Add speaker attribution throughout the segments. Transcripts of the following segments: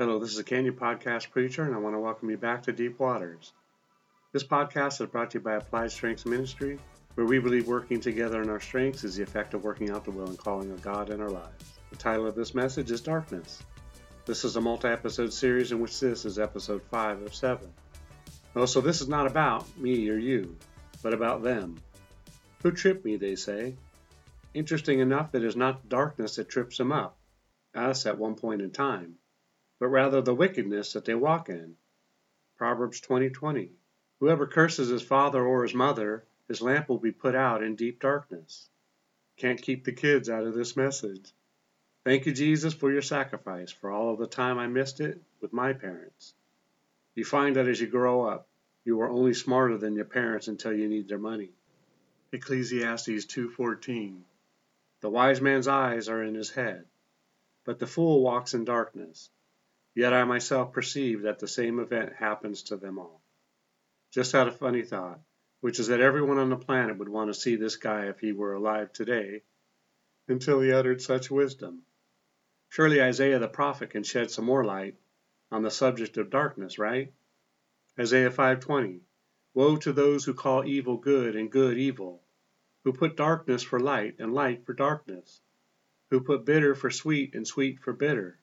Speaker 1: Hello, this is a Canyon Podcast Preacher, and I want to welcome you back to Deep Waters. This podcast is brought to you by Applied Strengths Ministry, where we believe working together in our strengths is the effect of working out the will and calling of God in our lives. The title of this message is Darkness. This is a multi episode series in which this is episode 5 of 7. Oh, so this is not about me or you, but about them. Who tripped me, they say. Interesting enough, it is not darkness that trips them up, us at one point in time but rather the wickedness that they walk in. Proverbs 20:20. 20. Whoever curses his father or his mother, his lamp will be put out in deep darkness. Can't keep the kids out of this message. Thank you, Jesus, for your sacrifice, for all of the time I missed it with my parents. You find that as you grow up, you are only smarter than your parents until you need their money. Ecclesiastes 2:14 The wise man's eyes are in his head, but the fool walks in darkness. Yet I myself perceive that the same event happens to them all. Just had a funny thought, which is that everyone on the planet would want to see this guy if he were alive today, until he uttered such wisdom. Surely Isaiah the prophet can shed some more light on the subject of darkness, right? Isaiah 5:20 Woe to those who call evil good and good evil, who put darkness for light and light for darkness, who put bitter for sweet and sweet for bitter.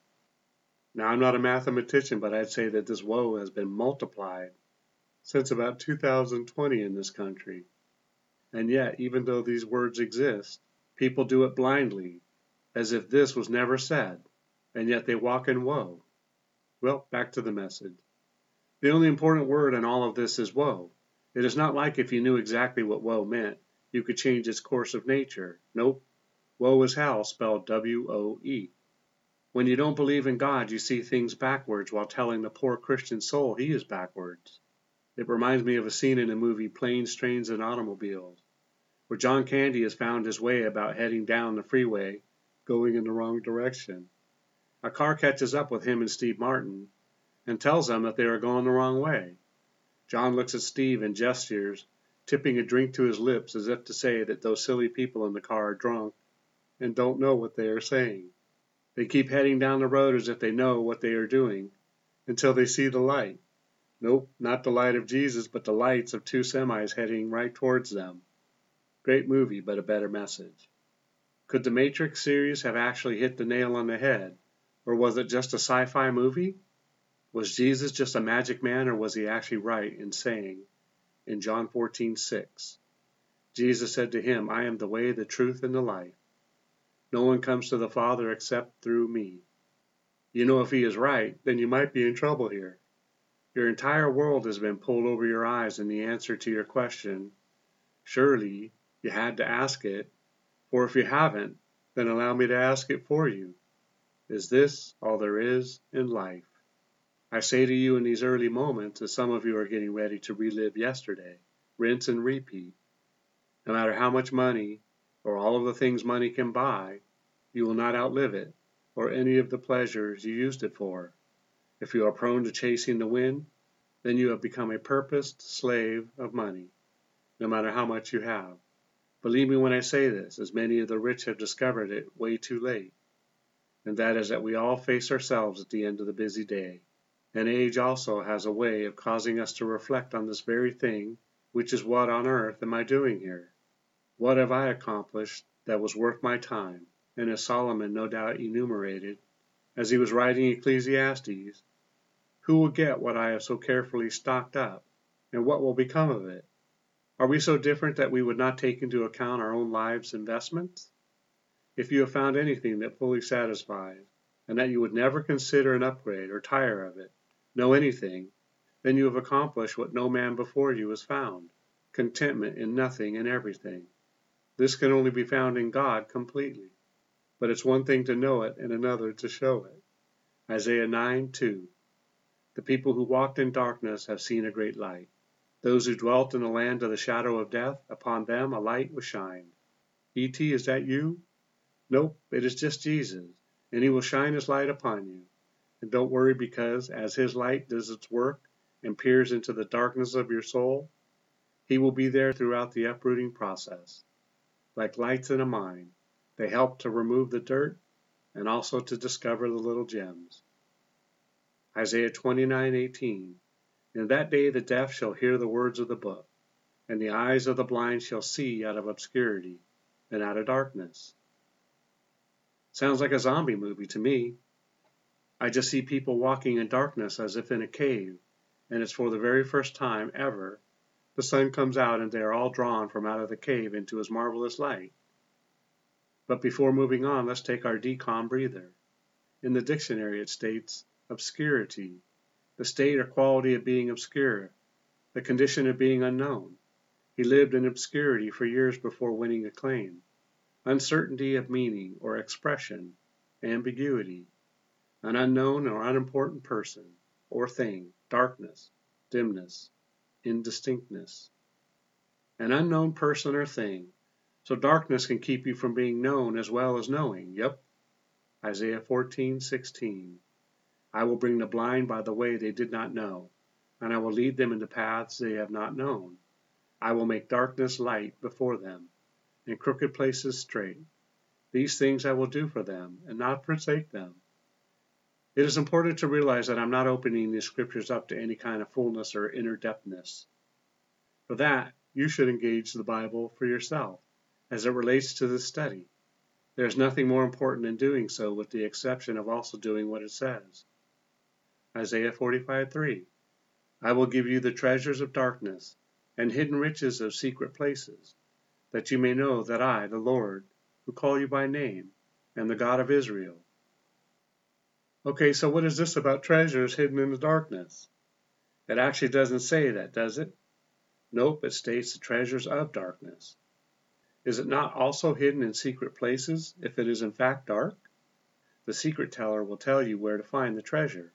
Speaker 1: Now, I'm not a mathematician, but I'd say that this woe has been multiplied since about 2020 in this country. And yet, even though these words exist, people do it blindly, as if this was never said, and yet they walk in woe. Well, back to the message. The only important word in all of this is woe. It is not like if you knew exactly what woe meant, you could change its course of nature. Nope. Woe is hell, spelled W O E. When you don't believe in God, you see things backwards while telling the poor Christian soul he is backwards. It reminds me of a scene in the movie Planes, Trains, and Automobiles, where John Candy has found his way about heading down the freeway, going in the wrong direction. A car catches up with him and Steve Martin and tells them that they are going the wrong way. John looks at Steve and gestures, tipping a drink to his lips as if to say that those silly people in the car are drunk and don't know what they are saying. They keep heading down the road as if they know what they are doing until they see the light. Nope, not the light of Jesus, but the lights of two semis heading right towards them. Great movie, but a better message. Could the Matrix series have actually hit the nail on the head, or was it just a sci fi movie? Was Jesus just a magic man, or was he actually right in saying in John 14:6, Jesus said to him, I am the way, the truth, and the life. No one comes to the Father except through me. You know, if he is right, then you might be in trouble here. Your entire world has been pulled over your eyes in the answer to your question. Surely you had to ask it, for if you haven't, then allow me to ask it for you. Is this all there is in life? I say to you in these early moments, as some of you are getting ready to relive yesterday, rinse and repeat. No matter how much money or all of the things money can buy, you will not outlive it, or any of the pleasures you used it for. If you are prone to chasing the wind, then you have become a purposed slave of money, no matter how much you have. Believe me when I say this, as many of the rich have discovered it way too late. And that is that we all face ourselves at the end of the busy day. And age also has a way of causing us to reflect on this very thing, which is what on earth am I doing here? What have I accomplished that was worth my time? And as Solomon no doubt enumerated, as he was writing Ecclesiastes, who will get what I have so carefully stocked up, and what will become of it? Are we so different that we would not take into account our own lives' investments? If you have found anything that fully satisfies, and that you would never consider an upgrade or tire of it, know anything, then you have accomplished what no man before you has found contentment in nothing and everything. This can only be found in God completely. But it's one thing to know it and another to show it. Isaiah 9 2. The people who walked in darkness have seen a great light. Those who dwelt in the land of the shadow of death, upon them a light was shined. E.T., is that you? Nope, it is just Jesus, and he will shine his light upon you. And don't worry because as his light does its work and peers into the darkness of your soul, he will be there throughout the uprooting process like lights in a mine. They help to remove the dirt and also to discover the little gems. Isaiah 29:18. In that day the deaf shall hear the words of the book, and the eyes of the blind shall see out of obscurity and out of darkness. Sounds like a zombie movie to me. I just see people walking in darkness as if in a cave, and it's for the very first time ever the sun comes out and they are all drawn from out of the cave into his marvelous light. But before moving on, let's take our decom breather. In the dictionary it states obscurity, the state or quality of being obscure, the condition of being unknown. He lived in obscurity for years before winning acclaim. Uncertainty of meaning or expression, ambiguity, an unknown or unimportant person or thing, darkness, dimness, indistinctness. An unknown person or thing. So darkness can keep you from being known as well as knowing. Yep. Isaiah 14:16. I will bring the blind by the way they did not know, and I will lead them into paths they have not known. I will make darkness light before them, and crooked places straight. These things I will do for them, and not forsake them. It is important to realize that I'm not opening these scriptures up to any kind of fullness or inner depthness. For that, you should engage the Bible for yourself as it relates to this study. There is nothing more important in doing so with the exception of also doing what it says. Isaiah 45:3. I will give you the treasures of darkness and hidden riches of secret places, that you may know that I, the Lord, who call you by name, am the God of Israel. Okay, so what is this about treasures hidden in the darkness? It actually doesn't say that, does it? Nope, it states the treasures of darkness. Is it not also hidden in secret places if it is in fact dark? The secret teller will tell you where to find the treasure.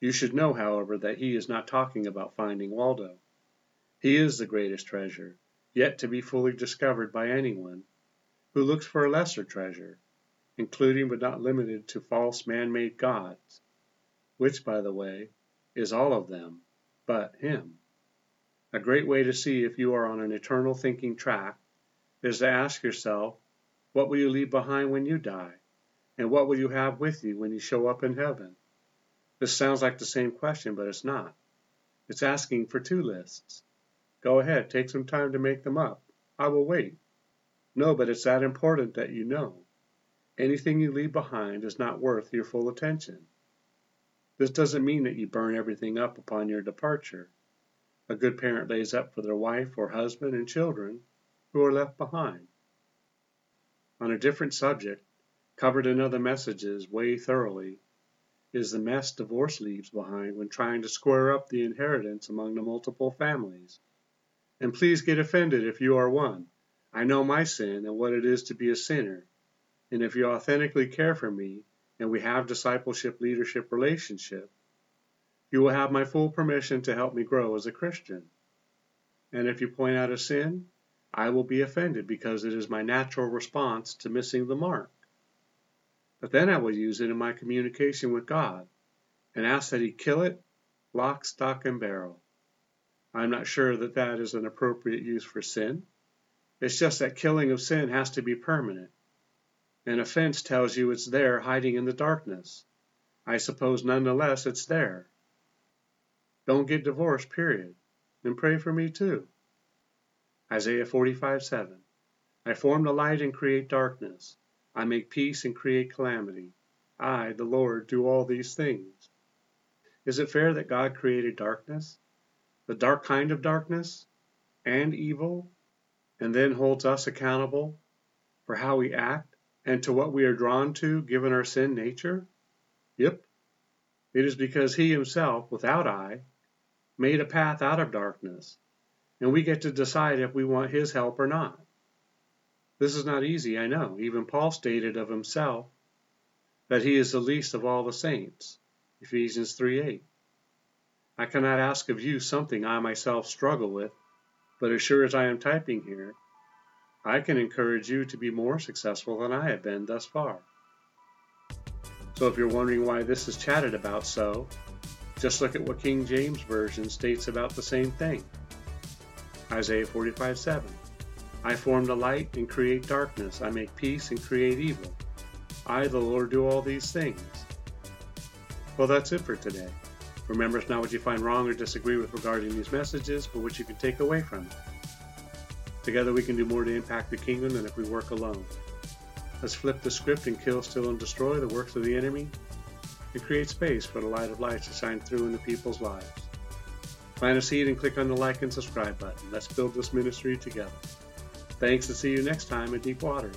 Speaker 1: You should know, however, that he is not talking about finding Waldo. He is the greatest treasure, yet to be fully discovered by anyone who looks for a lesser treasure, including but not limited to false man-made gods, which, by the way, is all of them, but him. A great way to see if you are on an eternal thinking track is to ask yourself, what will you leave behind when you die? And what will you have with you when you show up in heaven? This sounds like the same question, but it's not. It's asking for two lists. Go ahead, take some time to make them up. I will wait. No, but it's that important that you know. Anything you leave behind is not worth your full attention. This doesn't mean that you burn everything up upon your departure. A good parent lays up for their wife or husband and children who are left behind. On a different subject, covered in other messages way thoroughly, is the mess divorce leaves behind when trying to square up the inheritance among the multiple families. And please get offended if you are one. I know my sin and what it is to be a sinner. And if you authentically care for me and we have discipleship leadership relationship, you will have my full permission to help me grow as a Christian. And if you point out a sin, I will be offended because it is my natural response to missing the mark. But then I will use it in my communication with God and ask that He kill it, lock, stock, and barrel. I'm not sure that that is an appropriate use for sin. It's just that killing of sin has to be permanent. An fence tells you it's there hiding in the darkness. I suppose nonetheless it's there. Don't get divorced, period. And pray for me too. Isaiah 45 7. I form the light and create darkness. I make peace and create calamity. I, the Lord, do all these things. Is it fair that God created darkness, the dark kind of darkness, and evil, and then holds us accountable for how we act and to what we are drawn to given our sin nature? Yep. It is because He Himself, without I, made a path out of darkness, and we get to decide if we want His help or not. This is not easy, I know. Even Paul stated of himself that he is the least of all the saints. Ephesians 3:8. I cannot ask of you something I myself struggle with, but as sure as I am typing here, I can encourage you to be more successful than I have been thus far. So if you're wondering why this is chatted about so, just look at what King James Version states about the same thing. Isaiah 45:7. I form the light and create darkness. I make peace and create evil. I, the Lord, do all these things. Well, that's it for today. Remember, it's not what you find wrong or disagree with regarding these messages, but what you can take away from them. Together we can do more to impact the kingdom than if we work alone. Let's flip the script and kill, steal, and destroy the works of the enemy and create space for the light of life to shine through into people's lives. Plant a seed and click on the like and subscribe button. Let's build this ministry together. Thanks and see you next time at Deep Waters.